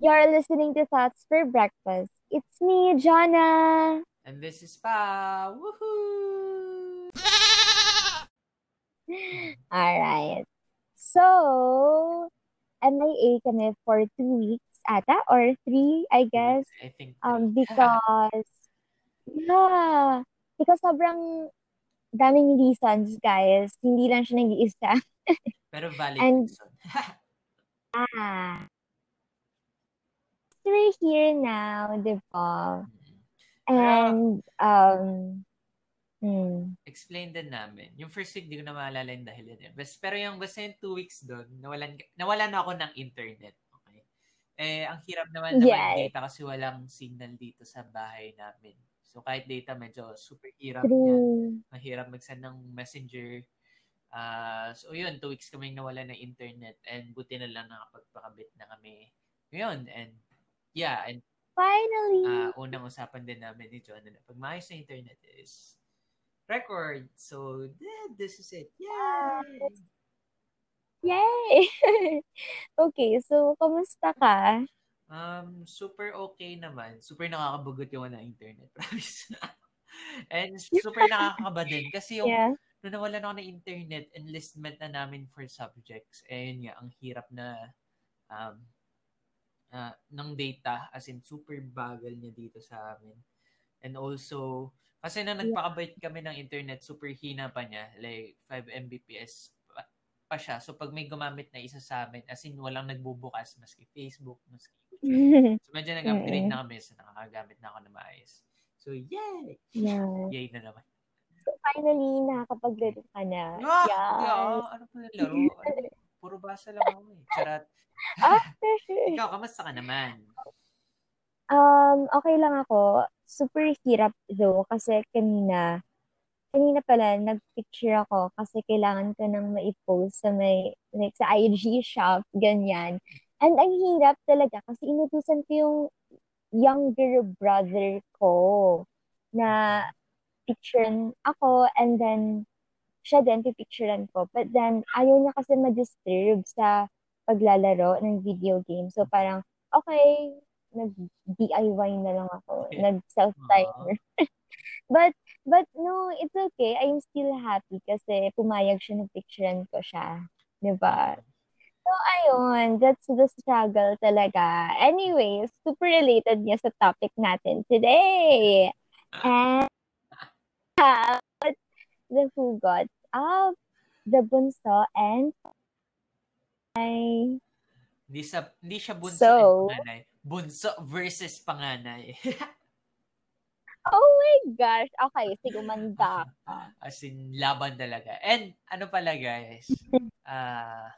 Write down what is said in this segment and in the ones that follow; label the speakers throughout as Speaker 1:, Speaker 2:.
Speaker 1: You're listening to Thoughts for Breakfast. It's me, Jonna.
Speaker 2: And this is Pa. Woohoo!
Speaker 1: Alright. So, MIA kami for two weeks ata or three, I guess.
Speaker 2: I think.
Speaker 1: Um, because, yeah, because sobrang daming reasons, guys. Hindi lang siya nag-iisa.
Speaker 2: Pero valid
Speaker 1: And- ah. We're here now, di ba? And, um, hmm.
Speaker 2: Explain din namin. Yung first week, di ko na maalala yung dahilan. Bas, pero yung basta yung two weeks doon, nawalan, nawalan na ako ng internet. Okay? Eh, ang hirap naman naman
Speaker 1: Yes.
Speaker 2: data kasi walang signal dito sa bahay namin. So, kahit data, medyo super hirap niya.
Speaker 1: True.
Speaker 2: Mahirap mag-send ng messenger. Ah, so, yun, two weeks kaming nawala ng internet and buti na lang nakapagpakabit na kami ngayon. And, yeah, and
Speaker 1: Finally.
Speaker 2: Ah, unang usapan din namin ni John na pag maayos na internet is record. So, yeah, this is it. Yay!
Speaker 1: Yay! okay, so, kamusta ka?
Speaker 2: Um, super okay naman. Super nakakabugot yung na internet, promise. And super nakakaba din kasi yung
Speaker 1: Yeah.
Speaker 2: nung nawalan ako ng internet, enlistment na namin for subjects. And nga, ang hirap na um, ah, ng data, as in super bagal niya dito sa amin. And also, kasi nung nagpakabait kami ng internet, super hina pa niya, like 5 Mbps pa, pa siya. So pag may gumamit na isa sa amin, as in walang nagbubukas, maski Facebook, maski YouTube. So medyo nag-upgrade na kami, so nakakagamit na ako na maayos. So yay!
Speaker 1: yeah.
Speaker 2: Yay na naman.
Speaker 1: So, finally, nakakapaglaro ka na.
Speaker 2: Ah,
Speaker 1: yeah.
Speaker 2: yeah, ano pa yung laro? Ano, puro basa lang ako eh. Charat.
Speaker 1: Ah,
Speaker 2: Ikaw, kamusta ka naman?
Speaker 1: um, okay lang ako. Super hirap though kasi kanina, kanina pala nag-picture ako kasi kailangan ko nang ma-post sa may, like sa IG shop, ganyan. And ang hirap talaga kasi inutusan ko yung younger brother ko na picturean ako and then siya din pipicturean ko. But then, ayaw niya kasi ma-disturb sa paglalaro ng video game. So parang, okay, nag-DIY na lang ako.
Speaker 2: Okay.
Speaker 1: Nag-self-timer. but, but no, it's okay. I'm still happy kasi pumayag siya na picturean ko siya. Diba? So, ayun, that's the struggle talaga. Anyways, super related niya sa topic natin today. And uh, the hugot of the bunso and my
Speaker 2: Hindi, sa, hindi siya bunso
Speaker 1: So?
Speaker 2: and panganay. Bunso versus panganay.
Speaker 1: Oh my gosh. Okay, sige, manda ka.
Speaker 2: As in, laban talaga. And, ano pala guys, ah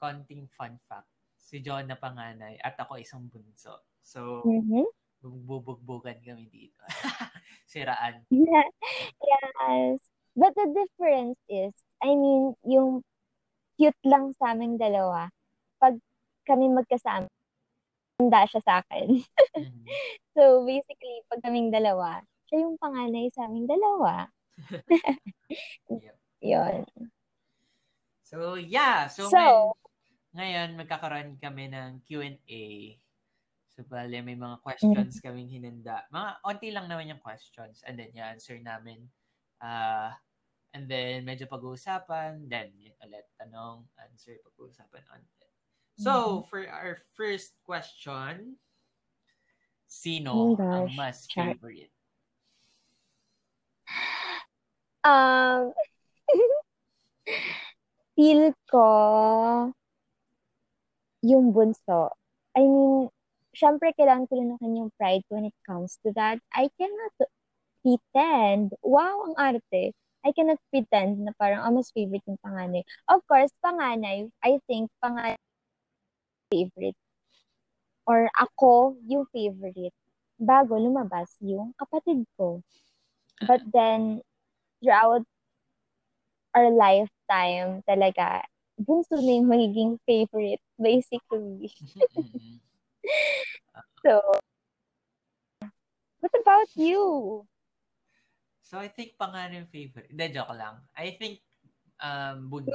Speaker 2: konting fun fact. Si John na panganay at ako isang bunso. So,
Speaker 1: Mhm.
Speaker 2: bubugbugan kami dito. Siraan.
Speaker 1: Yeah. Yes. But the difference is, I mean, yung cute lang sa aming dalawa. Pag kami magkasama, handa siya sa akin.
Speaker 2: Mhm.
Speaker 1: So, basically, pag kaming dalawa, siya yung panganay sa aming dalawa.
Speaker 2: Yep.
Speaker 1: Yun.
Speaker 2: So, yeah. So,
Speaker 1: So,
Speaker 2: ngayon, ngayon, magkakaroon kami ng Q&A. So, bale, may mga questions kaming hinanda. Mga onti lang naman yung questions. And then, i-answer namin. Ah, and then, medyo pag-uusapan. Then, ulit, tanong, answer, pag-uusapan. ulit. So, for our first question, sino
Speaker 1: Oh
Speaker 2: ang mas
Speaker 1: Char.
Speaker 2: favorite?
Speaker 1: um, feel ko yung bunso. I mean, syempre kailangan tulunukin yung pride when it comes to that. I cannot pretend. Wow, ang arte. I cannot pretend na parang, oh, mas favorite yung panganay. Of course, panganay, I think, panganay favorite. Or ako yung favorite. Bago lumabas yung kapatid ko. But then, throughout our lifetime talaga, bunso na yung magiging favorite, basically.
Speaker 2: Mhm.
Speaker 1: So, what about you?
Speaker 2: So, I think pangalan yung favorite. Hindi, joke lang. I think um, din.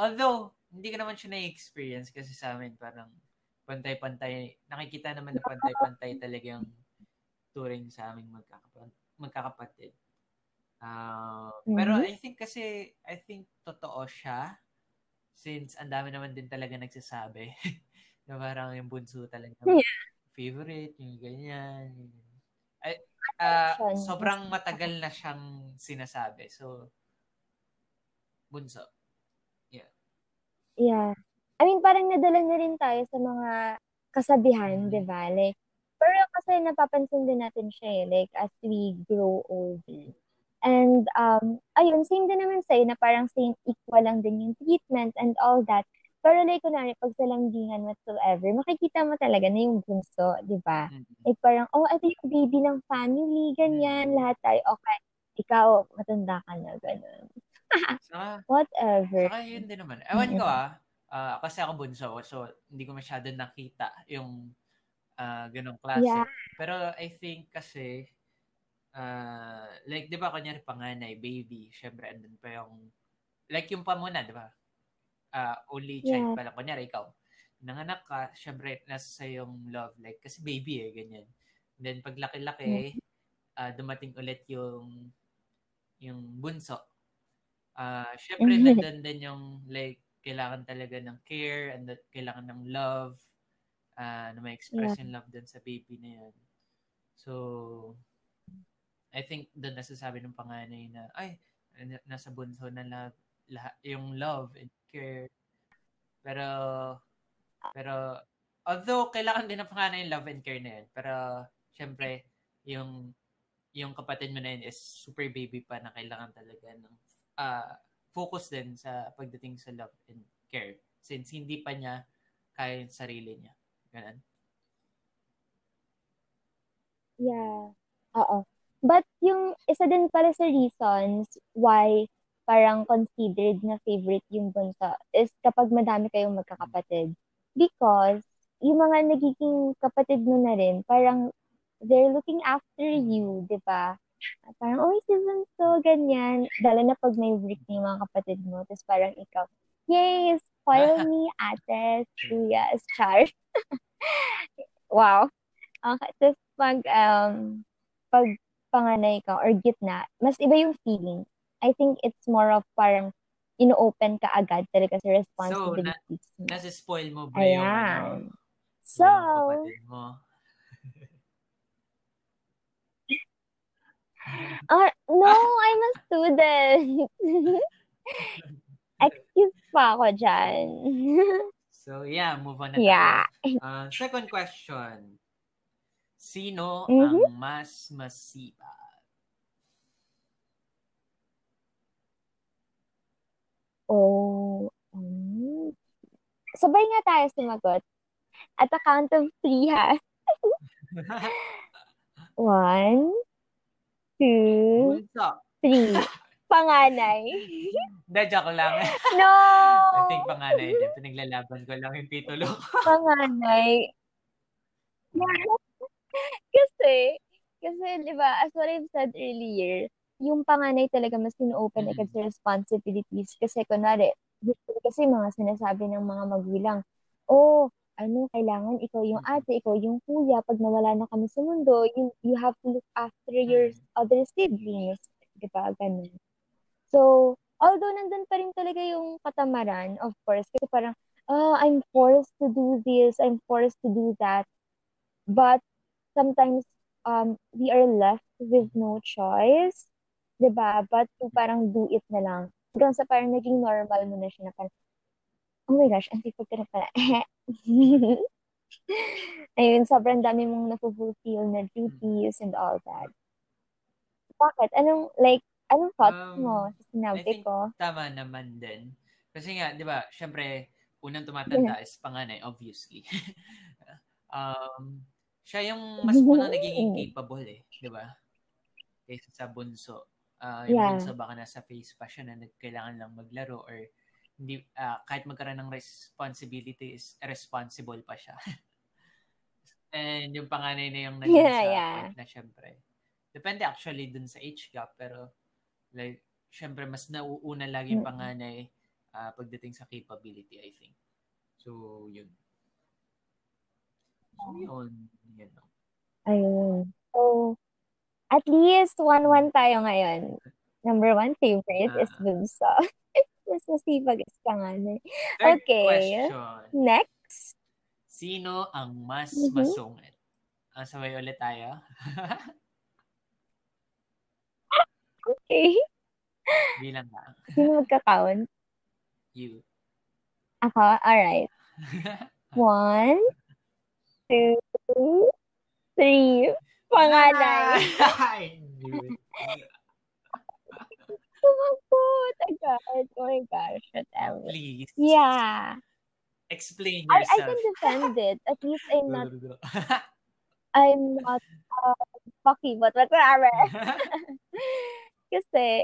Speaker 2: Although, hindi ko naman siya na-experience kasi sa amin parang pantay-pantay, nakikita naman na pantay-pantay talagang turing sa aming magkakapatid. magkakapatid. Uh, mm-hmm. Pero I think kasi, I think totoo siya since ang dami naman din talaga nagsasabi na parang yung bunso talaga yeah. favorite, yung ganyan. Ay, uh, sobrang matagal na siyang sinasabi. So, bunso. Yeah.
Speaker 1: Yeah. I mean, parang nadala na rin tayo sa mga kasabihan, mm-hmm. di ba? Like, pero kasi napapansin din natin siya eh, like, as we grow older. And, um, ayun, same din naman sa'yo na parang same equal lang din yung treatment and all that. Pero like, kunwari, pag sa lambingan whatsoever, makikita mo talaga na yung bunso, di ba? Mm-hmm. Like, parang, oh, ito yung baby ng family, ganyan, mm-hmm. lahat tayo, okay, ikaw, matanda ka na, ganun. saka, Whatever.
Speaker 2: Saka yun din naman. Ewan ko ah, uh, kasi ako bunso, so hindi ko masyado nakita yung uh, ganong klase. Yeah. Pero I think kasi, uh, like, di ba, kanyari panganay, baby, syempre, andun pa yung, like, yung pamuna, di ba? Uh, only child yeah. pala. Kunyari, ikaw, nanganak ka, syempre, nasa sa yung love, like, kasi baby eh, ganyan. And then, pag laki-laki, uh, dumating ulit yung, yung bunso. Uh, syempre, nandun din yung, like, kailangan talaga ng care and that kailangan ng love uh, na ma-express yeah. yung love dun sa baby na yan. So, I think doon nasasabi ng panganay na, ay, nasa bunso na love, lahat, yung love and care. Pero, pero, although kailangan din ng panganay yung love and care na yan, pero, syempre, yung, yung kapatid mo na yun is super baby pa na kailangan talaga ng uh, focus din sa pagdating sa love and care since hindi pa niya kaya yung sarili niya. Ganun.
Speaker 1: Yeah. Oo. But yung isa din pala sa reasons why parang considered na favorite yung bunso is kapag madami kayong magkakapatid. Because yung mga nagiging kapatid mo na rin, parang they're looking after you, di ba? Parang, oh, si Bunso, ganyan. Lalo na pag may break ng mga kapatid mo. Tapos parang ikaw, yay, spoil me, ate, kuyas, char. wow. Okay. Tapos pag, um, pag panganay ka or gitna, mas iba yung feeling. I think it's more of parang ino-open ka agad talaga sa responsibilities.
Speaker 2: So, na, nasa-spoil mo ba Ayan. yung, ano,
Speaker 1: so,
Speaker 2: yung mo?
Speaker 1: Uh, no, I'm a student. Excuse pa ako dyan.
Speaker 2: so, yeah, move on na
Speaker 1: yeah.
Speaker 2: Uh, second question. Sino mm-hmm. ang mas masipag?
Speaker 1: Oh. Um, sabay nga tayo sumagot. At a count of three, ha? One, two, three. Panganay.
Speaker 2: Hindi, joke lang.
Speaker 1: No!
Speaker 2: I think panganay din. Pinaglalaban ko lang yung titulo.
Speaker 1: Panganay. kasi, kasi, di ba, as what I've said earlier, yung panganay talaga mas pino-open mm-hmm. agad sa responsibilities. Kasi, kunwari, kasi mga sinasabi ng mga magulang, oh, ano, kailangan ikaw yung ate, ikaw yung kuya. Pag nawala na kami sa mundo, you, you have to look after your other siblings. Di ba? Ganun. So, although nandun pa rin talaga yung katamaran, of course, kasi parang, ah, I'm forced to do this, I'm forced to do that. But, sometimes, um, we are left with no choice. Di ba? But to parang do it na lang. Hanggang sa parang naging normal mo na siya na parang, oh my gosh, ang sipag ka na pala. Ayun, sobrang dami mong na-fulfill na duties and all that. Bakit? Anong, like, anong thoughts um, mo sa sinabi I think ko?
Speaker 2: Tama naman din. Kasi nga, di ba, syempre, unang tumatanda yeah. is panganay, obviously. um, siya yung mas unang naging capable eh, di ba? Kaysa sa bunso. Uh, yung yeah. bunso baka nasa face pa siya na kailangan lang maglaro or hindi uh, kahit magkaroon ng responsibilities, responsible pa siya. And yung panganay na yung naging yeah, sa yeah. na syempre. Depende actually dun sa age gap pero like syempre mas nauuna lagi yung panganay uh, pagdating sa capability I think. So yun. So, yun. Yan.
Speaker 1: Ayun. So, at least one-one tayo ngayon. Number one favorite is
Speaker 2: Ah.
Speaker 1: Bunso. Mas masipag is panganay. Okay.
Speaker 2: question.
Speaker 1: Next.
Speaker 2: Sino ang mas
Speaker 1: Mhm.
Speaker 2: masungit? Ah, sabay ulit tayo.
Speaker 1: Okay.
Speaker 2: Bilang ka.
Speaker 1: Sino magka-count?
Speaker 2: You.
Speaker 1: Ako? Alright. One, two, three. Panganay.
Speaker 2: I knew it.
Speaker 1: Sumagot agad. Oh my gosh. Whatever.
Speaker 2: Please.
Speaker 1: Yeah.
Speaker 2: Explain
Speaker 1: I, I can defend it. At least I'm not I'm not uh, fucky, but whatever. Kasi,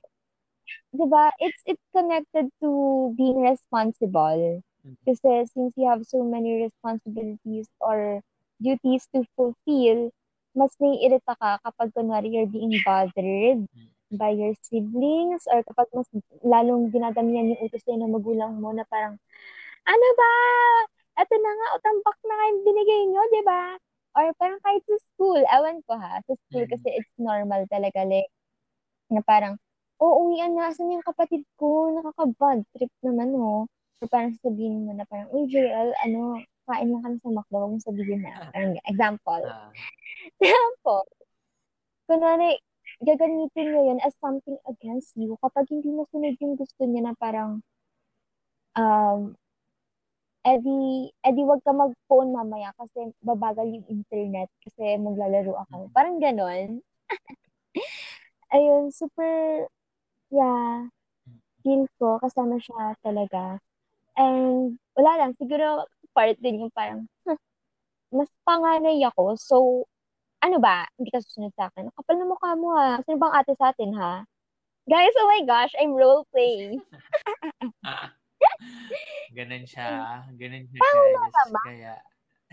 Speaker 1: di ba, it's, it's connected to being responsible. Kasi since you have so many responsibilities or duties to fulfill, mas naiirita ka kapag kunwari you're being bothered by your siblings or kapag mas lalong dinadamihan yung utos sa'yo ng magulang mo na parang, ano ba? Ito na nga, utambak na nga yung binigay nyo, di ba? Or parang kahit sa school, awan ko ha, sa school
Speaker 2: Mm.
Speaker 1: kasi it's normal talaga, like, na parang, oh, uwian na, asan yung kapatid ko? Nakaka-bad trip naman, oh. Or parang sabihin mo na parang, uy, JL, ano, kain lang kami sa McDo, huwag mo sabihin na. Parang, example.
Speaker 2: Ah,
Speaker 1: Tapos, kunwari, gagamitin niya yun as something against you kapag hindi mo sunod yung gusto niya na parang, um, edi, edi wag ka mag-phone mamaya kasi babagal yung internet kasi maglalaro ako. Parang ganon. Ayun, super, yeah, feel ko, kasama siya talaga. And, wala lang, siguro part din yung parang, huh, mas panganay ako, so, ano ba, hindi ka susunod sa akin. Kapal na mukha mo ha. Sino bang ate sa atin ha? Guys, oh my gosh, I'm role-playing.
Speaker 2: ganun siya. Ganun siya,
Speaker 1: Paolo
Speaker 2: guys.
Speaker 1: naman.
Speaker 2: Kaya,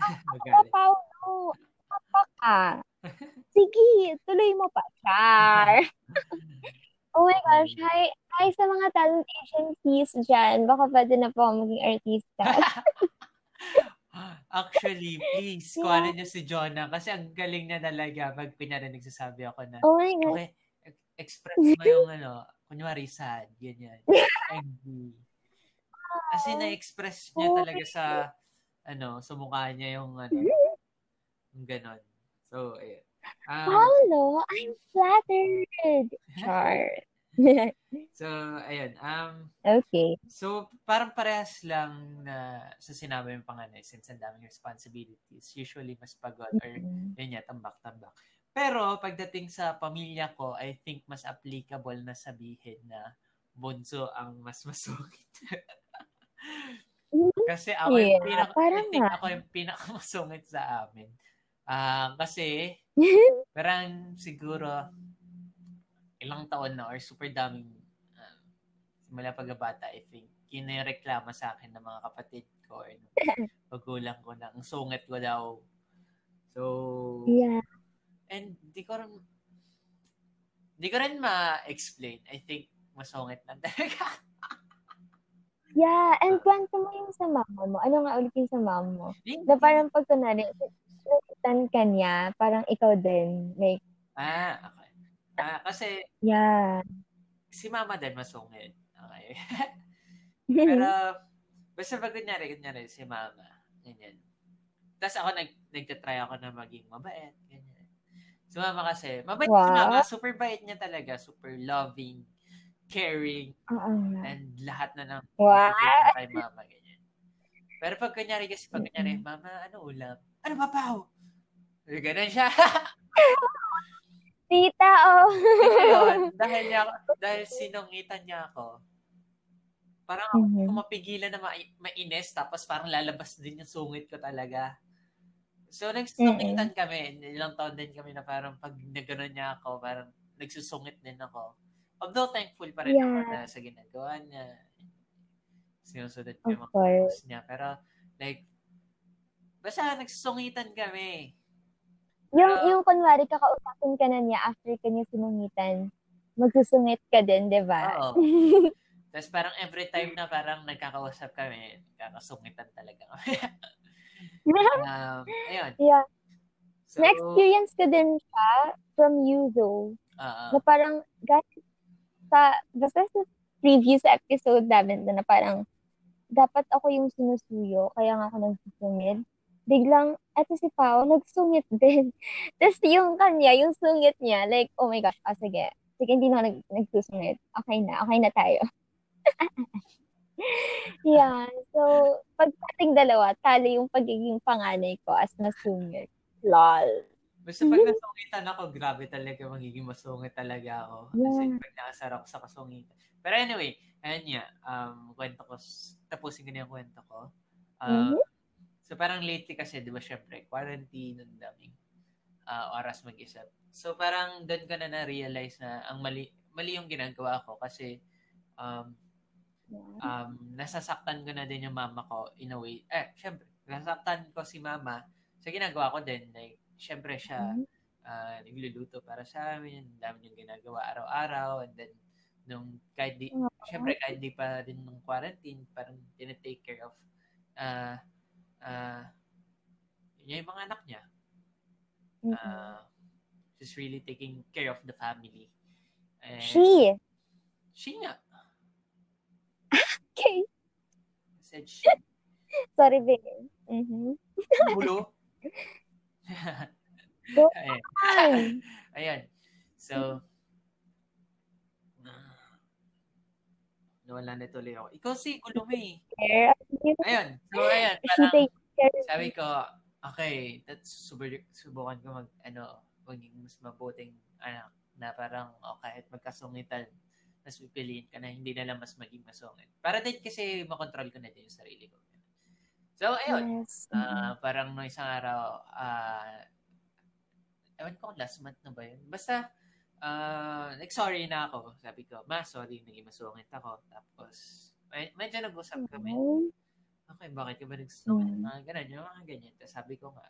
Speaker 1: Oh,
Speaker 2: magalit.
Speaker 1: Paulo, apa ka? Sige, tuloy mo pa. Char. oh my gosh, hi, hi sa mga talent agencies dyan. Baka pwede na po maging artista.
Speaker 2: Actually, please, kuhanin niyo si Jonah kasi ang galing na talaga pag pinarinig sasabi ako na,
Speaker 1: Oh my God.
Speaker 2: okay, express mo yung ano, kunwari sad, ganyan. Angry. As in, na-express niya talaga sa, ano, sa mukha niya yung, ano, yung ganon. So, ayun. Um,
Speaker 1: Paulo, I'm flattered. Char.
Speaker 2: so, ayun. Um,
Speaker 1: okay.
Speaker 2: So, parang parehas lang na sa sinabi yung panganay since ang daming responsibilities. Usually, mas pagod or
Speaker 1: Mm.
Speaker 2: yun nga, tambak-tambak. Pero, pagdating sa pamilya ko, I think mas applicable na sabihin na bunso ang mas masungit. kasi ako yung
Speaker 1: Yeah,
Speaker 2: pinaka, I think
Speaker 1: nga.
Speaker 2: ako yung pinakamasungit sa amin. Ah, kasi, parang siguro, ilang taon na or super daming uh, simula pagkabata, I think, yun na yung reklamo sa akin ng mga kapatid ko or ng magulang ko na ang sungit ko daw. So,
Speaker 1: Yeah.
Speaker 2: and di ko rin, di ko rin ma-explain. I think, masungit lang talaga.
Speaker 1: Yeah, and kwento mo yung sa mama mo. Ano nga ulit yung sa mama mo? Na parang pag kunwari, sinulitan ka niya, parang ikaw din. Like,
Speaker 2: ah, okay. Ah, kasi,
Speaker 1: yeah.
Speaker 2: si mama din masungit. Okay. Pero, basta pag kunyari, kunyari, si mama, ganyan. Tapos ako, nag, nagtatry ako na maging mabait, ganyan. Si mama kasi, mabait si
Speaker 1: Wow.
Speaker 2: mama, super bait niya talaga, super loving, caring,
Speaker 1: nga.
Speaker 2: and lahat na ng
Speaker 1: Wow.
Speaker 2: kay mama, ganyan. Pero pag kunyari kasi, pag kunyari, mama, ano ulam? Ano ba, Pao? Ganun siya.
Speaker 1: Tita, oh.
Speaker 2: Ngayon, dahil, niya, dahil sinungitan niya ako, parang ako
Speaker 1: Mhm.
Speaker 2: ko mapigilan na ma- mainis, tapos parang lalabas din yung sungit ko talaga. So, nagsusungitan kami. Ilang taon din kami na parang pag nagano'n niya ako, parang nagsusungit din ako. Although thankful pa rin ako
Speaker 1: Yeah.
Speaker 2: na sa ginagawa niya. Sinusunod
Speaker 1: Of
Speaker 2: mga niya. Pero, like, basta nagsusungitan kami.
Speaker 1: Yung,
Speaker 2: Pero-
Speaker 1: yung kunwari, kakausapin ka na niya after ka niya sinungitan, magsusungit ka din, di ba?
Speaker 2: Oo. Tapos parang every time na parang nagkakausap kami, nagkakasungitan talaga kami. um, ayun.
Speaker 1: Yeah.
Speaker 2: So,
Speaker 1: Na-experience ko din siya from you though.
Speaker 2: uh,
Speaker 1: Na parang, guys, sa, basta sa previous episode namin na parang, dapat ako yung sinusuyo, kaya nga ako nagsusungit. Biglang, eto si Pao, nagsungit din. Tapos yung kanya, yung sungit niya, like, oh my gosh, ah, sige. Sige, hindi na nag, nagsusungit. Okay na, okay na tayo. yeah, so, pag ating dalawa, talo yung pagiging panganay ko as nasungit. Lol.
Speaker 2: Basta pag nasungitan ako, grabe talaga, magiging masungit talaga ako. Kasi
Speaker 1: Yeah.
Speaker 2: pag nakasar ako sa kasungitan. Pero anyway, ayun nga, um, kwento ko, tapusin ko na yung kwento ko. Um,
Speaker 1: Mhm.
Speaker 2: So parang lately kasi, di ba syempre, quarantine, ang daming ah, oras mag-isip. So parang doon ko na na-realize na ang mali, mali yung ginagawa ko kasi um, um, nasasaktan ko na din yung mama ko in a way. Eh, syempre, nasasaktan ko si mama sa ginagawa ko din. Like, syempre siya ah, nagluluto para sa amin. Ang dami niyang ginagawa araw-araw. And then, nung kahit di, syempre kahit di pa din nung quarantine, parang tinitake care of ah ah yun yung mga anak niya. Ah, she's really taking care of the family. And
Speaker 1: She.
Speaker 2: she nga.
Speaker 1: Okay.
Speaker 2: I said she.
Speaker 1: Sorry, babe. Mhm.
Speaker 2: Bulo. Ayan. Ayan. So, nawala na tuloy ako. Ikaw si Kulumi.
Speaker 1: Care.
Speaker 2: Ayun. So.
Speaker 1: She
Speaker 2: Parang, sabi ko, okay, that's subur, subukan ko mag, ano, maging mas mabuting anak na parang, oh, kahit magkasungitan, mas pipiliin ka na hindi na lang mas maging masungit. Para din kasi makontrol ko na din yung sarili ko. So, ayun.
Speaker 1: Yes.
Speaker 2: Ah, parang no isang araw, ah, ewan ko last month na ba yun. Basta, ah, like, sorry na ako. Sabi ko, ma, sorry, naging masungit ako. Tapos, med- medyo nag-usap kami. Okay, bakit ka ba nagsusungit?
Speaker 1: Mm.
Speaker 2: Mga ganun, yung mga ganyan. Tapos sabi ko nga,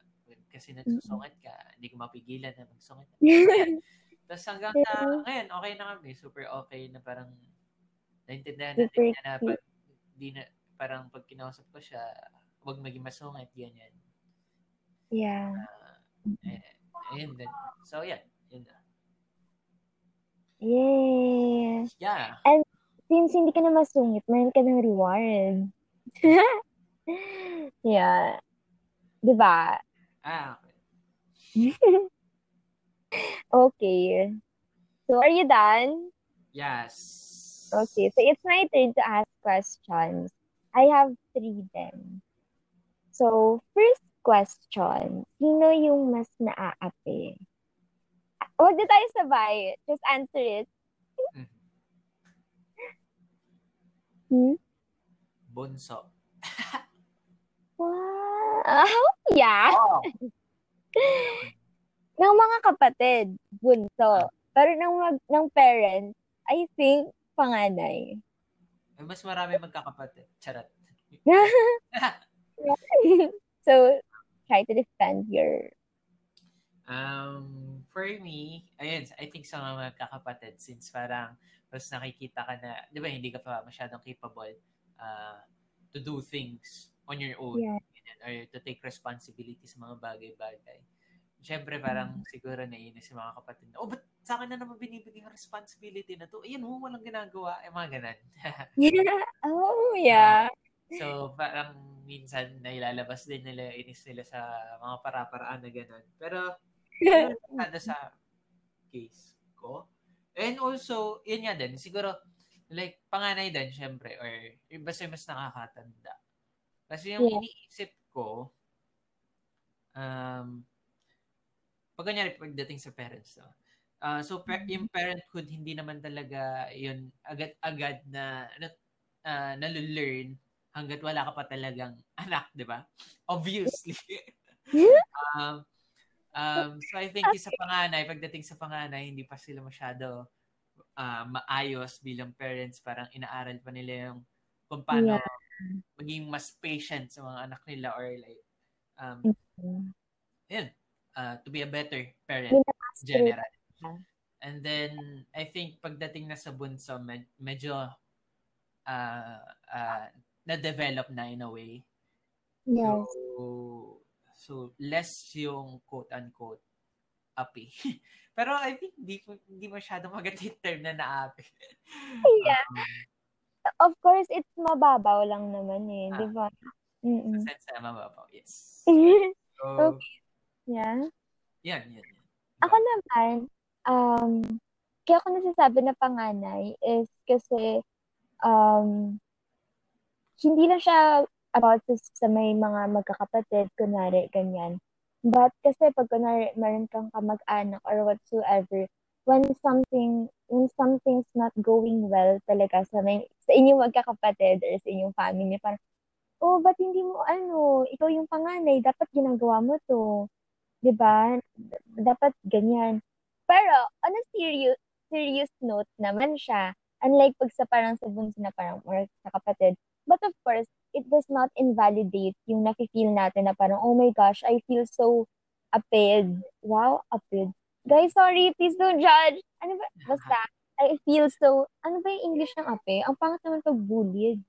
Speaker 2: kasi nagsusungit ka, hindi ko mapigilan na magsungit. Tapos hanggang sa,
Speaker 1: Yeah.
Speaker 2: ngayon, okay na kami. Super okay na parang, naintindihan natin
Speaker 1: Super
Speaker 2: niya na pag, di na, parang pag kinausap ko siya, huwag maging masungit, ganyan.
Speaker 1: yeah.
Speaker 2: Eh, ayun din. So, yan. Yun na.
Speaker 1: Yeah.
Speaker 2: Yeah.
Speaker 1: Since hindi ka na masungit, meron ka ng reward. yeah. Diba?
Speaker 2: Ah, okay.
Speaker 1: Okay. So, are you done?
Speaker 2: Yes.
Speaker 1: Okay. So, it's my turn to ask questions. I have three then. So, first question. Sino yung mas naaapi? Huwag na tayo sabay. Just answer it.
Speaker 2: Mhm.
Speaker 1: Hmm?
Speaker 2: Bunso.
Speaker 1: Wow. Yeah.
Speaker 2: Oh.
Speaker 1: ng mga kapatid, bunso. Pero ng, mag, ng parents, I think, panganay.
Speaker 2: Eh, Mas marami magkakapatid. Charot.
Speaker 1: so, try to defend your...
Speaker 2: Um, for me, ayun, I think sa mga kakapatid, since parang mas nakikita ka na, di ba, hindi ka pa masyadong capable uh, to do things on your own.
Speaker 1: Yeah.
Speaker 2: ganyan, Or to take responsibility sa mga bagay-bagay. Siyempre, parang siguro naiinis si mga kapatid na, oh, ba't sa akin na naman binibigay yung responsibility na to? Ayun, oh, walang ginagawa. Eh, mga ganan.
Speaker 1: oh, yeah.
Speaker 2: So, parang minsan nailalabas din nila, inis nila sa mga para-paraan na gano'n. Pero, yun kada sa case ko. And also, yun nga din, siguro, like, panganay din, syempre, or basta mas nakakatanda. Kasi yung
Speaker 1: Yeah.
Speaker 2: iniisip ko, um, pag kanyari, pagdating sa parents, no? Ah, so, pa- yung parenthood, hindi naman talaga yun agad-agad na, na uh, nalulearn hanggat wala ka pa talagang anak, di ba? Obviously. um, um, so I think yung sa panganay, pagdating sa panganay, hindi pa sila masyado ah, maayos bilang parents. Parang inaaral pa nila yung kung paano maging mas patient sa mga anak nila or like, um, yun, ah, to be a better parent, general. And then, I think pagdating na sa bunso, med- medyo uh, uh, na-develop na in a way.
Speaker 1: Yes.
Speaker 2: So, so less yung quote-unquote api. Pero I think di, di masyadong maganda yung term na naapi.
Speaker 1: yeah. Um, of course, it's mababaw lang naman eh, ah, di ba?
Speaker 2: Mm-mm. Sa sense na mababaw, yes.
Speaker 1: So, okay. Yeah.
Speaker 2: Yan, yan, yan.
Speaker 1: Ako naman, um, kaya ako nasasabi na panganay is kasi um, hindi lang siya about sa, sa may mga magkakapatid, kunwari, ganyan. But kasi pag kunwari, meron kang kamag-anak or whatsoever, when something, when something's not going well talaga sa, may, sa inyong magkakapatid or sa inyong family, parang, oh, ba't hindi mo, ano, ikaw yung panganay, dapat ginagawa mo to. 'di ba? Dapat ganyan. Pero on a serious serious note naman siya. Unlike pag sa parang sa bunso na parang or sa kapatid. But of course, it does not invalidate yung nafe-feel natin na parang, oh my gosh, I feel so aped. Wow, aped. Guys, sorry, please don't judge. Ano ba? Basta, I feel so, ano ba yung English ng ape? Ang pangat naman pag bullied.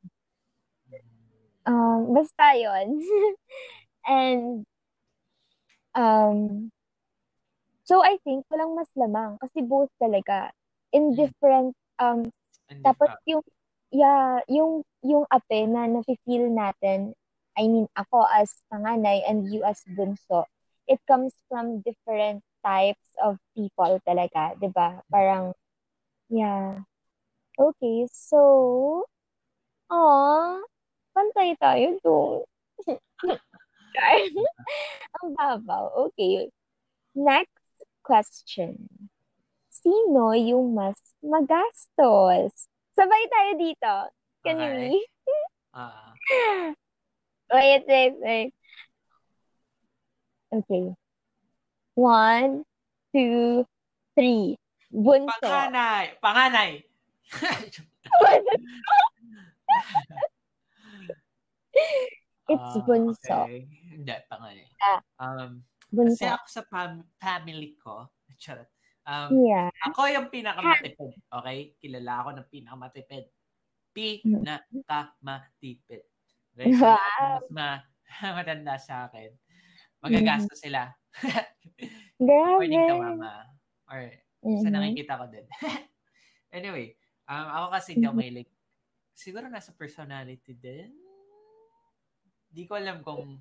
Speaker 1: Um, basta yon And Um, so I think walang mas lamang kasi both talaga in different um tapos yung yeah, yung yung ape na nafe-feel natin, I mean ako as panganay and you as bunso, it comes from different types of people talaga, 'di ba? Parang yeah. Okay, so ah, pantay tayo doon. Ang babaw. Okay. Next question. Sino yung mas magastos? Sabay tayo dito. Can okay. you
Speaker 2: uh.
Speaker 1: Wait, wait, wait. Okay. One, two, three. Bunso.
Speaker 2: Panganay. Panganay.
Speaker 1: It's uh, bunso.
Speaker 2: Okay. Hindi, panganay.
Speaker 1: Yeah.
Speaker 2: Um,
Speaker 1: bunso.
Speaker 2: Kasi ako sa fam- family ko, charot. Um,
Speaker 1: yeah.
Speaker 2: Ako yung pinakamatipid. Okay? Kilala ako ng pinakamatipid. Pinakamatipid. Okay? So, wow. mas ma- matanda sa akin. Magagastos mm-hmm. sila.
Speaker 1: Grabe.
Speaker 2: According to mama. Or mm-hmm. sa nakikita ko din. anyway, um, ako kasi hindi ako mm-hmm. mahilig. Siguro nasa personality din di ko alam kung,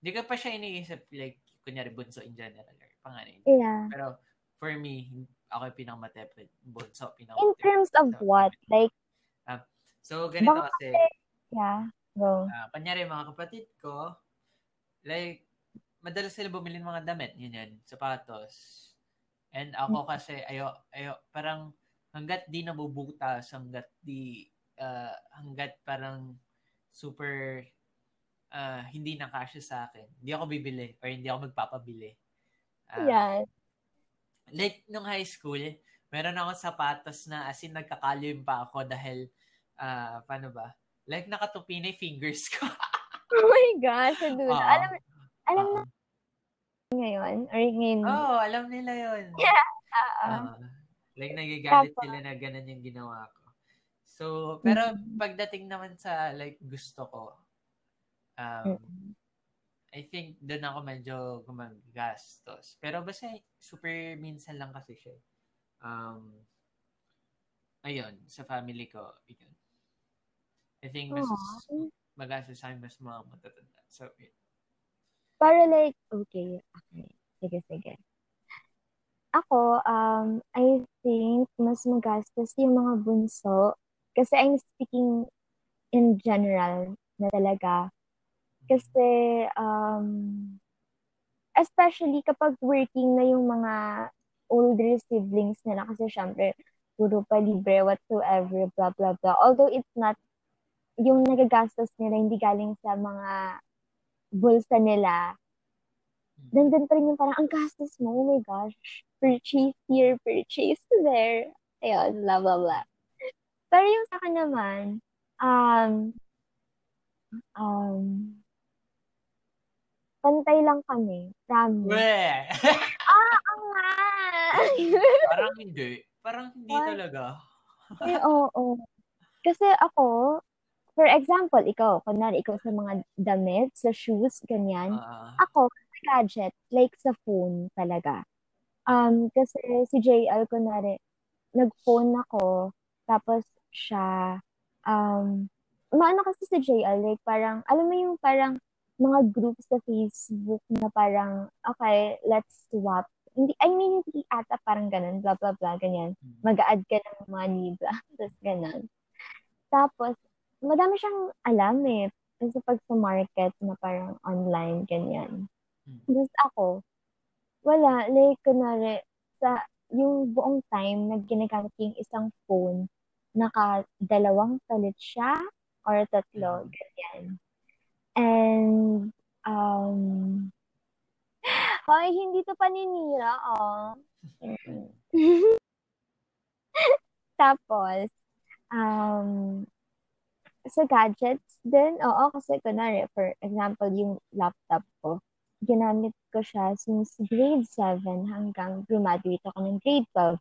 Speaker 2: di ko pa siya iniisip, like, kunyari, bunso in general, or panganay.
Speaker 1: Yeah.
Speaker 2: Pero, for me, ako yung pinakamatepid. Bunso,
Speaker 1: pinakamatepid. In terms of so, what? Like,
Speaker 2: uh, so, ganito baka, kasi,
Speaker 1: yeah, go.
Speaker 2: Uh, kunyari, mga kapatid ko, like, madalas sila bumili ng mga damit, yun yan, sapatos. And ako mm. kasi, ayo, ayo, parang, hanggat di nabubutas, hanggat di, uh, hanggat parang super uh, hindi na kasya sa akin, hindi ako bibili or hindi ako magpapabili.
Speaker 1: Uh, yeah.
Speaker 2: Like, nung high school, meron ako sapatos na as in nagkakalim pa ako dahil, uh, paano ba? Like, nakatupi na fingers ko.
Speaker 1: oh my gosh, dude. Uh, alam, alam uh, na ngayon? Or ngayon?
Speaker 2: Oo, oh, alam nila yun.
Speaker 1: Yeah. Uh,
Speaker 2: uh, like, nagagalit sila na ganun yung ginawa ko. So, pero mm-hmm. pagdating naman sa like gusto ko, Um, mm-hmm. I think doon ako medyo gumagastos. Pero basta super minsan lang kasi siya. Um, ayun, sa family ko, yun. I think mas Aww. magastos sa mas mga matatanda. So, yun.
Speaker 1: Para like, okay, okay. Sige, sige. Ako, um, I think mas magastos yung mga bunso kasi I'm speaking in general na talaga kasi, um, especially kapag working na yung mga older siblings nila kasi syempre, puro pa libre, whatsoever, blah, blah, blah. Although it's not, yung nagagastos nila hindi galing sa mga bulsa nila, nandun pa rin yung parang, ang gastos mo, oh my gosh, purchase here, purchase there. Ayun, blah, blah, blah. Pero yung sa akin naman, um, um, Pantay lang kami. Promise.
Speaker 2: Weh!
Speaker 1: ah, ang nga!
Speaker 2: Parang hindi. Parang hindi What? talaga.
Speaker 1: eh, oo, oo. Kasi ako, for example, ikaw, kunwari, ikaw sa mga damit, sa shoes, ganyan.
Speaker 2: Ah,
Speaker 1: Ako, sa gadget, like sa phone talaga. Um, kasi si JL, kunwari, nag-phone ako, tapos siya, um, maano kasi si JL, like parang, alam mo yung parang mga groups sa Facebook na parang, okay, let's swap. Hindi, I mean, hindi ata parang ganun, blah, blah, blah, ganyan.
Speaker 2: mm,
Speaker 1: Mag-add ka ng money, blah, tapos ganun. Tapos, madami siyang alam eh, sa pag sa market na parang online, ganyan.
Speaker 2: mm,
Speaker 1: Tapos ako, wala, like, kunwari, sa, yung buong time na ginagamit yung isang phone, naka dalawang palit siya or tatlo,
Speaker 2: mm.
Speaker 1: ganyan. And, um, hoy, hindi to paninira, oh. Tapos, um, sa gadgets din, oo, kasi kunwari, for example, yung laptop ko, ginamit ko siya since grade 7 hanggang graduate ako ng grade 12.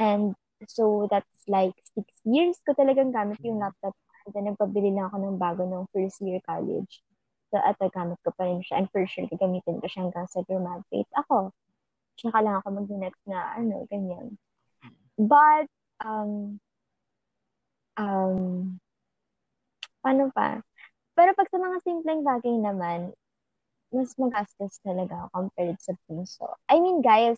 Speaker 1: And so, that's like six years ko talagang gamit yung laptop. And then, nagpabili lang ako ng bago ng first year college. So, at gamit ko pa rin siya. And for sure, gagamitin ko siya hanggang sa graduate ako. Tsaka lang ako mag-next na, ano, ganyan. But, um, um, paano pa? Pero pag sa mga simpleng bagay naman, mas magastos talaga compared sa puso. I mean, guys,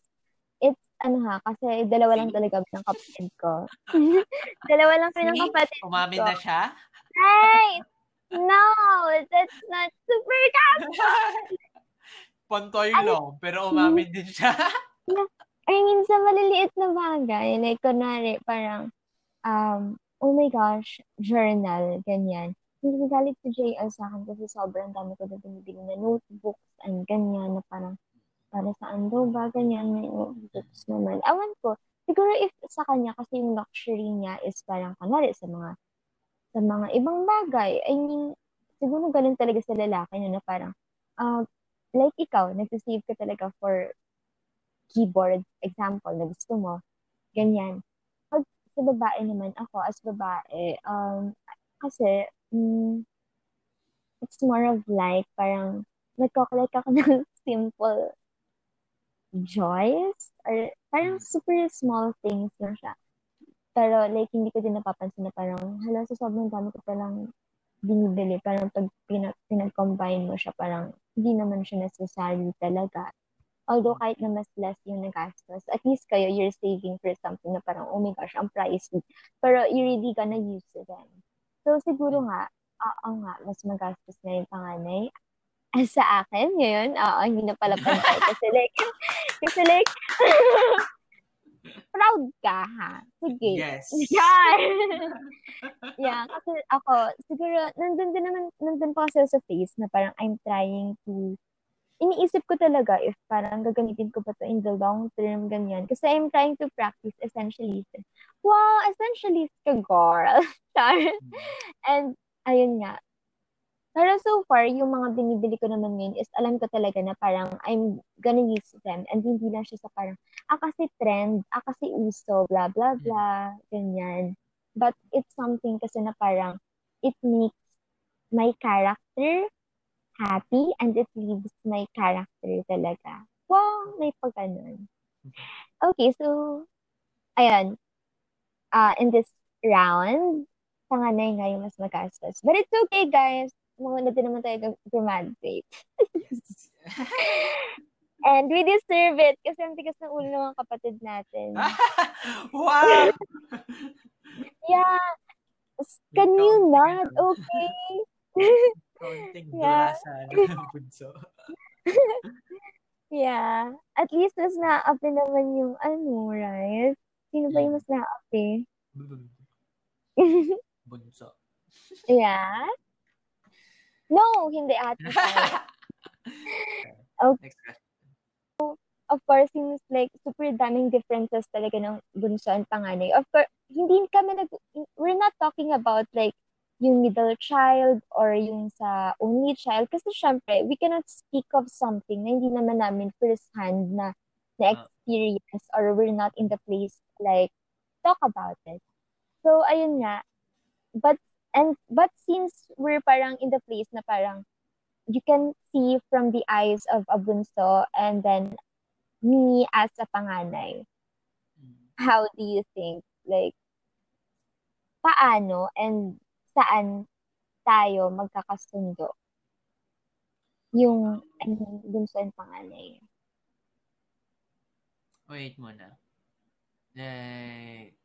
Speaker 1: it's ano ha, kasi dalawa lang talaga ng kapatid ko. dalawa lang kami ng kapatid
Speaker 2: Umamin
Speaker 1: ko.
Speaker 2: na siya?
Speaker 1: Right! No! That's not super gastos!
Speaker 2: Pontoy long, pero umamin din siya.
Speaker 1: I mean, sa maliliit na bagay, like, kunwari, parang, um, oh my gosh, journal, ganyan. Hindi galit si JL sa akin kasi sobrang dami ko na binibili na notebooks and ganyan na parang para saan daw ba, ganyan, may notebooks naman. Awan ko, siguro if sa kanya kasi yung luxury niya is parang kunwari sa mga sa mga ibang bagay. I mean, siguro ganun talaga sa lalaki no, na parang, uh, like ikaw, nagsisave ka talaga for keyboard, example, na gusto mo, ganyan. Pag sa babae naman, ako as babae, um, kasi, mm, it's more of like, parang, nagkakalike ako ng simple joys, or parang super small things lang siya. Pero like, hindi ko din napapansin na parang, hala, sa sobrang dami ko palang binibili. Parang pag pinag- pinag-combine mo siya, parang hindi naman siya necessary talaga. Although kahit na mas less yung nagastos, at least kayo, you're saving for something na parang, oh my gosh, ang pricey. Pero you really gonna use it then. So siguro nga, oo nga, mas magastos na yung panganay. As sa akin, ngayon, oo, hindi na pala pantay. Kasi like, kasi like, proud ka, ha? Sige.
Speaker 2: Yes.
Speaker 1: Yeah. yeah, kasi ako, siguro, nandun din naman, nandun pa kasi sa face na parang I'm trying to, iniisip ko talaga if parang gagamitin ko ba to in the long term, ganyan. Kasi I'm trying to practice essentialism. Wow, essentialist ka, girl. Char. And, ayun nga. Pero so far, yung mga binibili ko naman ngayon is alam ko talaga na parang I'm gonna use them and hindi lang siya sa parang, ah kasi trend, ah kasi uso, blah, blah, blah, ganyan. But it's something kasi na parang it makes my character happy and it leaves my character talaga. Wow, may pagkanon. Okay, so, ayan. Uh, in this round, panganay nga yung mas magastos. But it's okay, guys. Muna din naman tayo graduate.
Speaker 2: Yes.
Speaker 1: And we deserve it kasi ang tigas ng ulo ng mga kapatid natin.
Speaker 2: wow!
Speaker 1: Yeah. Can you not? Okay.
Speaker 2: Konting
Speaker 1: Yeah.
Speaker 2: bunso.
Speaker 1: Yeah. At least mas na-up naman yung ano, right? Sino ba yung mas na-up eh?
Speaker 2: bunso.
Speaker 1: yeah. No, hindi ate. Okay.
Speaker 2: Next question.
Speaker 1: Of course, seems like super daming differences talaga ng bunso and panganay. Of course, hindi kami nag... We're not talking about like yung middle child or yung sa only child. Kasi syempre, we cannot speak of something na hindi naman namin first hand na na experience or we're not in the place like talk about it. So, ayun nga. But And but since we're parang in the place na parang you can see from the eyes of a bunso and then me as a panganay. How do you think like paano and saan tayo magkakasundo? Yung mean, bunso and panganay.
Speaker 2: Wait muna. Like,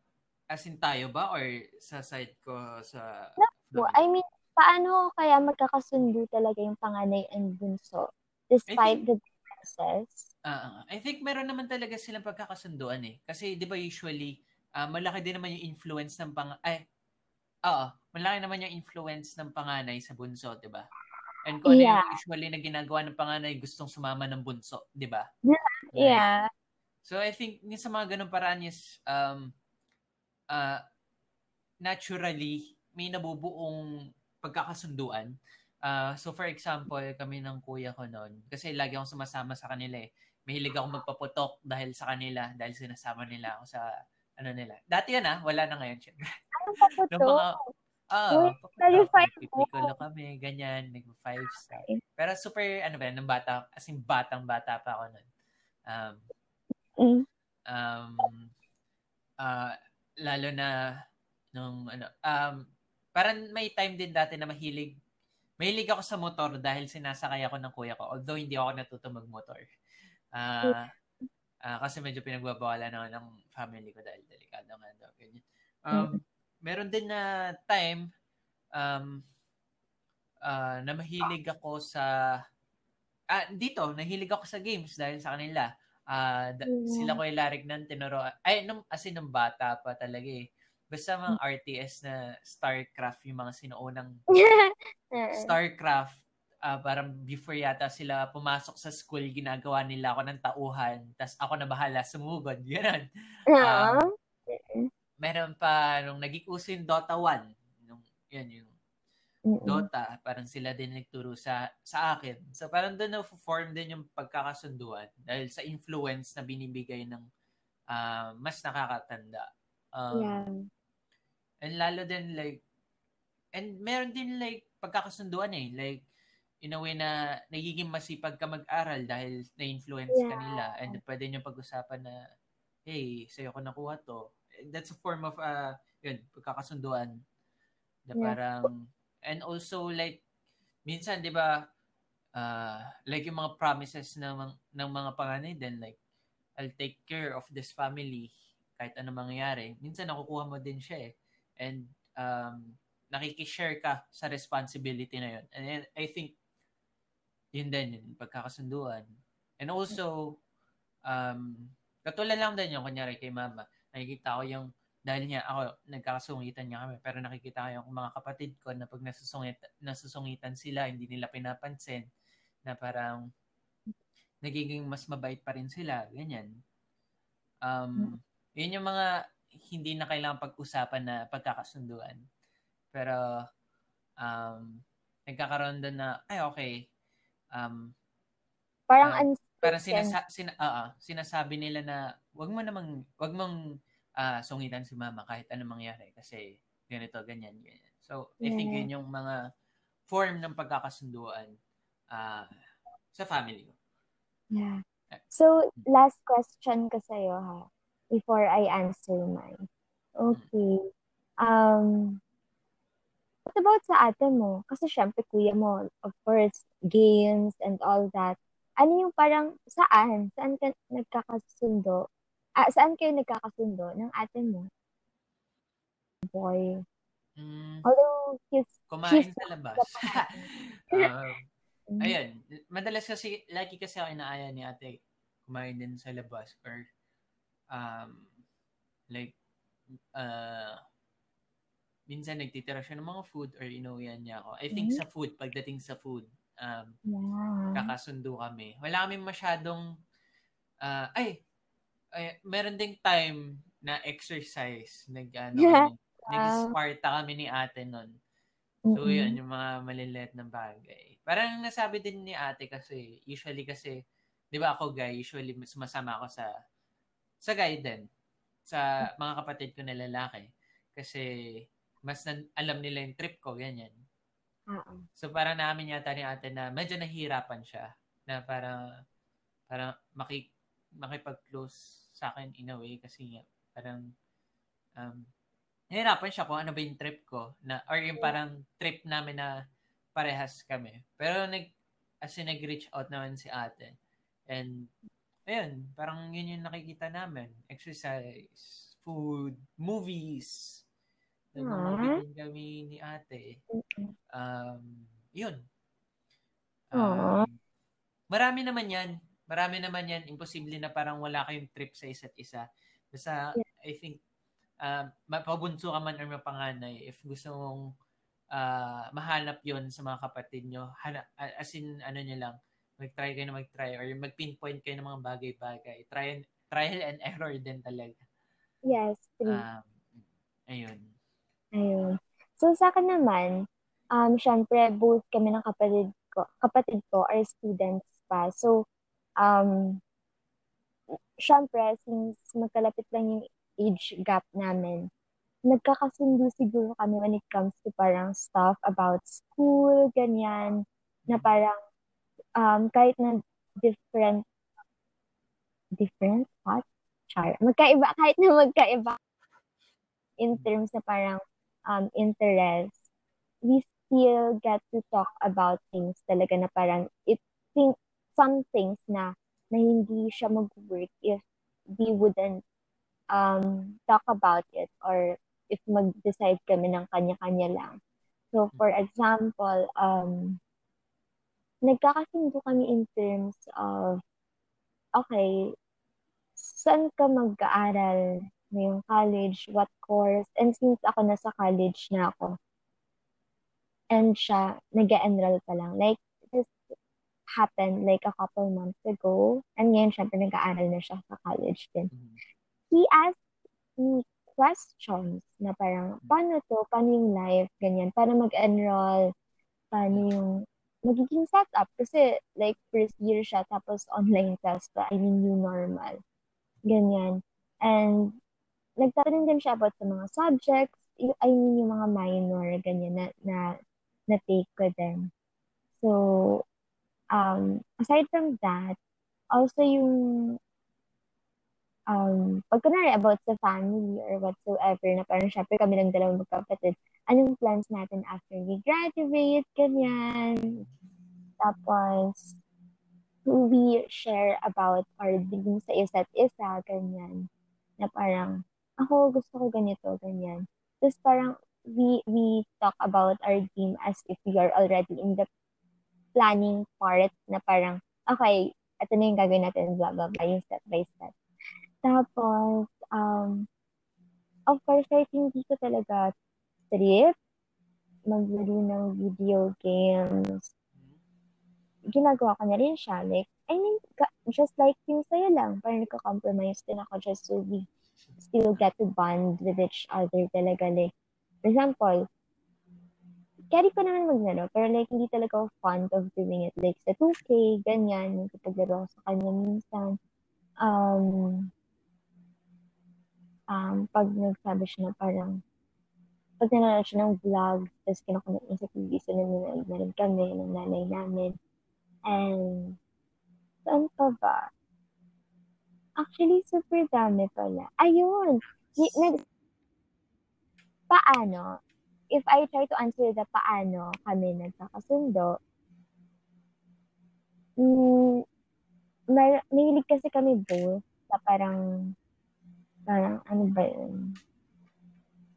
Speaker 2: as in tayo ba or sa side ko sa...
Speaker 1: No, I mean, paano kaya magkakasundo talaga yung panganay and bunso despite think, the differences?
Speaker 2: Uh, I think meron naman talaga silang pagkakasunduan eh. Kasi 'di ba usually uh, malaki din naman yung influence ng pang ay Oo, malaki naman yung influence ng panganay sa bunso, 'di ba? And kung yeah. ano yung usually na ginagawa ng panganay, gustong sumama ng bunso, 'di ba?
Speaker 1: Yeah. yeah.
Speaker 2: So I think yung sa mga ganung paraan is um uh, naturally may nabubuong pagkakasunduan. Uh, so for example, kami ng kuya ko noon, kasi lagi akong sumasama sa kanila eh. Mahilig akong magpaputok dahil sa kanila, dahil sinasama nila ako sa ano nila. Dati yan ah, wala na ngayon.
Speaker 1: Ano paputok? mga,
Speaker 2: Ah, Pipikulo kami, ganyan, nag-five star. Pero super, ano ba, nung bata, as in batang bata pa ako noon. Um, mm. um, uh, lalo na nung ano um parang may time din dati na mahilig mahilig ako sa motor dahil sinasakay ako ng kuya ko although hindi ako natuto magmotor. Uh, uh, kasi medyo pinagbabawalan ako ng family ko dahil delikado nga daw. Ganyan. Um, meron din na time um, uh, na mahilig ako sa ah, dito, nahilig ako sa games dahil sa kanila. Uh, da- mm. Sila ko ilarig ng tinuro. Ay, nung, as in, nung bata pa talaga eh. Basta mga RTS na StarCraft, yung mga sinuunang StarCraft, uh, parang before yata sila pumasok sa school, ginagawa nila ako ng tauhan, tas ako na bahala sumugod. Ganun. Um, meron pa, nung naging uso yung Dota 1, nung, yan, yung Mm-mm. Dota, parang sila din nagturo sa sa akin. So parang doon na form din yung pagkakasunduan dahil sa influence na binibigay ng uh, mas nakakatanda. Um, yeah. And lalo din like and meron din like pagkakasunduan eh. Like in a way na nagiging masipag ka mag-aral dahil na-influence yeah. kanila and pwede nyo pag-usapan na hey, sa'yo ko nakuha to. That's a form of uh, yun, pagkakasunduan na yeah. parang And also like minsan 'di ba uh, like yung mga promises ng ng mga panganay then like I'll take care of this family kahit ano mangyayari. Minsan nakukuha mo din siya eh. And um, nakikishare ka sa responsibility na yun. And I think yun din yun, pagkakasunduan. And also, um, katulad lang din yung kunyari kay mama, nakikita ko yung dahil niya ako, nagkakasungitan niya kami. Pero nakikita ko yung mga kapatid ko na pag nasusungit, nasusungitan sila, hindi nila pinapansin na parang nagiging mas mabait pa rin sila. Ganyan. Um, yun yung mga hindi na kailangan pag-usapan na pagkakasunduan. Pero um, nagkakaroon doon na, ay okay, um,
Speaker 1: parang uh,
Speaker 2: parang sinasa, sina, uh, uh, sinasabi nila na wag mo namang wag mong uh, sungitan si mama kahit anong mangyari kasi ganito, ganyan, ganyan. So, I think yun yung mga form ng pagkakasunduan uh, sa family ko.
Speaker 1: Yeah. So, last question ko sa'yo ha, before I answer mine. Okay. Um, what about sa ate mo? Kasi syempre kuya mo, of course, games and all that. Ano yung parang, saan? Saan ka nagkakasundo? Ah, saan kayo nagkakasundo ng ate mo? Boy.
Speaker 2: Mm,
Speaker 1: Although, he's,
Speaker 2: kumain sa labas. um, ayun. Madalas kasi, lagi kasi ako inaaya ni ate kumain din sa labas or um, like, uh, minsan nagtitira siya ng mga food or inuwian niya ako. I think mm-hmm. sa food, pagdating sa food, um, yeah. kakasundo kami. Wala kami masyadong, uh, ay, ay, meron ding time na exercise. Nag, ano, yeah. nag-Sparta kami ni ate nun. So, mm-hmm. yun, yung mga maliliit na bagay. Parang nasabi din ni ate kasi, usually kasi, di ba ako guy, usually sumasama ako sa, sa guy din. Sa mga kapatid ko na lalaki. Kasi, mas na, alam nila yung trip ko, ganyan.
Speaker 1: Oo.
Speaker 2: So parang namin yata ni ate na medyo nahihirapan siya na para para maki, makipag-close sa akin in a way kasi nga parang um, nahirapan siya kung ano ba yung trip ko na or yung parang trip namin na parehas kami. Pero nag as in nag-reach out naman si ate. And ayun, parang yun yung nakikita namin. Exercise, food, movies. Nag-movie din kami ni ate. Um, yun. Um, marami naman yan. Marami naman yan. Imposible na parang wala kayong trip sa isa't isa. Basta, I think, uh, mapabunso ka man or mapanganay, if gusto mong uh, mahanap yon sa mga kapatid nyo, hana, as in, ano nyo lang, mag-try kayo na mag-try or mag-pinpoint kayo ng mga bagay-bagay. Try, trial and error din talaga.
Speaker 1: Yes, true.
Speaker 2: Um, ayun.
Speaker 1: Ayun. So, sa akin naman, um, syempre, both kami ng kapatid ko, kapatid ko are students pa. So, um, syempre, since magkalapit lang yung age gap namin, nagkakasundo siguro kami when it comes to parang stuff about school, ganyan, na parang um, kahit na different different what? Char. Magkaiba, kahit na magkaiba in terms na parang um, interest, we still get to talk about things talaga na parang it think some things na na hindi siya mag-work if we wouldn't um, talk about it or if mag-decide kami ng kanya-kanya lang. So, for example, um, nagkakasundo kami in terms of, okay, saan ka mag-aaral ngayong college, what course, and since ako nasa college na ako, and siya, nag enroll pa lang. Like, happened like a couple months ago, and ngayon, syempre, nag-aaral na siya sa college din. Mm-hmm he asked me questions na parang, paano to? Paano yung life? Ganyan. Paano mag-enroll? Paano yung magiging setup? Kasi like first year siya, tapos online test pa. I mean, new normal. Ganyan. And nagtatanong din siya about sa mga subjects. I mean, yung mga minor, ganyan, na, na, na take ko din. So, um, aside from that, also yung um, pag kunwari about sa family or whatsoever, na parang syempre kami ng dalawang magkapatid, anong plans natin after we graduate, ganyan. Tapos, we share about our dreams sa isa't isa, ganyan. Na parang, ako gusto ko ganito, ganyan. Tapos parang, we, we talk about our dream as if we are already in the planning part na parang, okay, ito na yung gagawin natin, blah, blah, blah, yung step by step. Tapos, um, of course, kahit hindi ko talaga trip maglaro ng video games, ginagawa ko na rin siya. Like, I mean, just like yung sa'yo lang, parang nagka-compromise din ako just so we still get to bond with each other talaga. Like, for example, carry ko naman maglaro, pero like, hindi talaga ako fond of doing it. Like, sa 2K, ganyan, kapag laro sa kanya minsan. Um, um, pag nagsabi siya na parang, pag nanonood siya ng vlog, tapos kinukulit niya sa TV, so nanonood na rin kami ng nanay namin. And, saan pa ba? Actually, super dami pala. Ayun! Nag, paano? If I try to answer the paano kami nagkakasundo, mm, may, mahilig kasi kami both sa parang parang ano ba yun?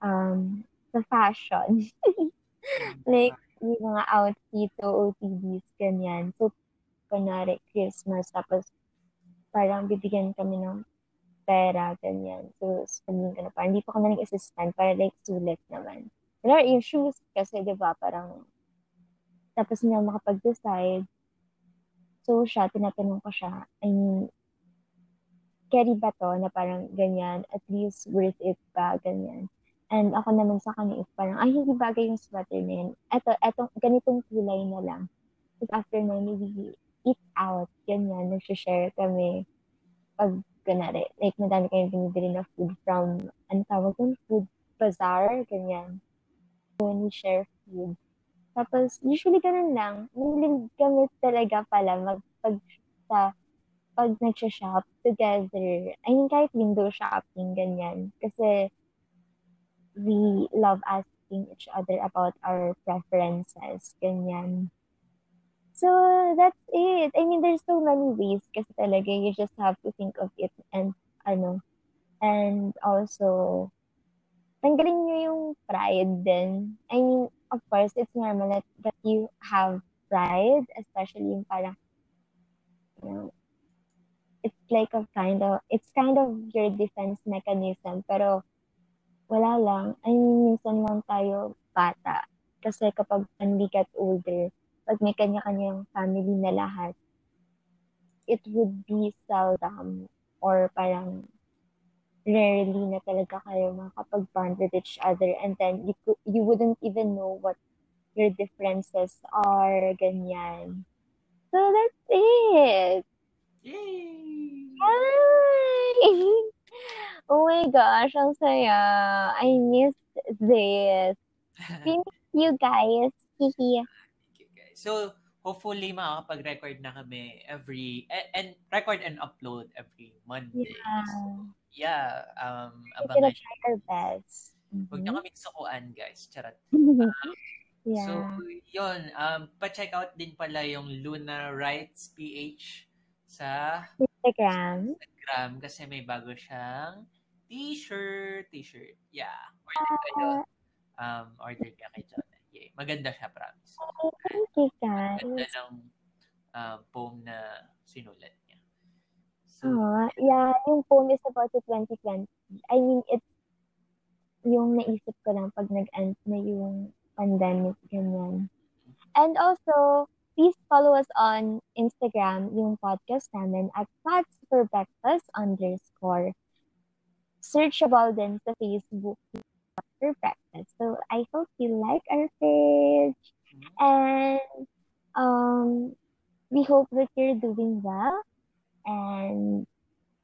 Speaker 1: Um, sa fashion. like, yung mga outfit o OTDs, ganyan. So, kunwari, Christmas, tapos parang bibigyan kami ng pera, ganyan. So, spending ka na parang, hindi pa na nag-assistant para like sulit naman. Pero yung shoes kasi, di ba, parang, tapos niya makapag-decide. So, siya, tinatanong ko siya, I mean, carry ba to na parang ganyan, at least worth it ba, ganyan. And ako naman sa kanya, if parang, ay, hindi bagay yung sweater na yun. Eto, eto, ganitong kulay na lang. Tapos after na, we eat out, ganyan, nag-share kami. Pag, ganari, like, madami kayong binibili na food from, ano tawag yung food bazaar, ganyan. When we share food. Tapos, usually ganun lang. Mahilig kami talaga pala mag, pag, sa, pag nag-shop together. I mean, kahit window shopping, ganyan. Kasi, we love asking each other about our preferences, ganyan. So, that's it. I mean, there's so many ways kasi talaga you just have to think of it and, ano, and also, tanggalin nyo yung pride din. I mean, of course, it's normal that, that you have pride, especially yung parang, you know, it's like a kind of, it's kind of your defense mechanism. Pero, wala lang. I mean, minsan lang tayo bata. Kasi kapag when we get older, pag may kanya-kanyang family na lahat, it would be seldom or parang rarely na talaga kayo makapag-bond with each other and then you, you wouldn't even know what your differences are, ganyan. So that's it!
Speaker 2: Yay!
Speaker 1: Hi! oh my gosh, ang saya. I missed this. We miss you guys. Hihi.
Speaker 2: Thank you guys. So, hopefully makakapag-record na kami every, and record and upload every Monday.
Speaker 1: Yeah.
Speaker 2: So, yeah, um,
Speaker 1: We're gonna
Speaker 2: abangan.
Speaker 1: try our best.
Speaker 2: Huwag
Speaker 1: Mhm.
Speaker 2: niyo kaming sukuan, guys. Charot.
Speaker 1: yeah.
Speaker 2: So, yun. Um, pa-check out din pala yung Luna Rights PH sa
Speaker 1: Instagram.
Speaker 2: Instagram kasi may bago siyang t-shirt. T-shirt. Yeah. Order kayo. Um, order ka kay John. Yeah. Maganda siya, promise.
Speaker 1: Thank you, guys.
Speaker 2: Ganda ng um, poem na sinulat
Speaker 1: Oh, yeah, yung poem is about the 2020. I mean, it's yung naisip ko lang pag nag-end na yung pandemic, ganyan. And also, please follow us on Instagram, yung podcast namin at Thoughts for Breakfast underscore. Searchable din sa Facebook for breakfast. So, I hope you like our page. Mm. And um, we hope that you're doing well and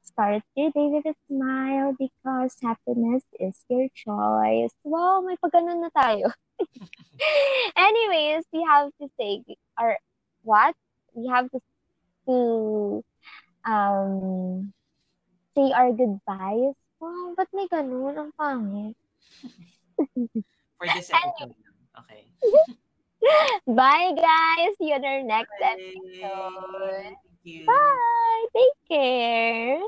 Speaker 1: start your day with a smile because happiness is your choice. Wow, may pagganon na tayo. Anyways, we have to say our what? We have to to um say our goodbyes. Wow, ba't may ganun? Ang pangit.
Speaker 2: for this episode. Okay.
Speaker 1: Bye, guys. See you on our next
Speaker 2: Bye.
Speaker 1: episode.
Speaker 2: You.
Speaker 1: Bye. Take care.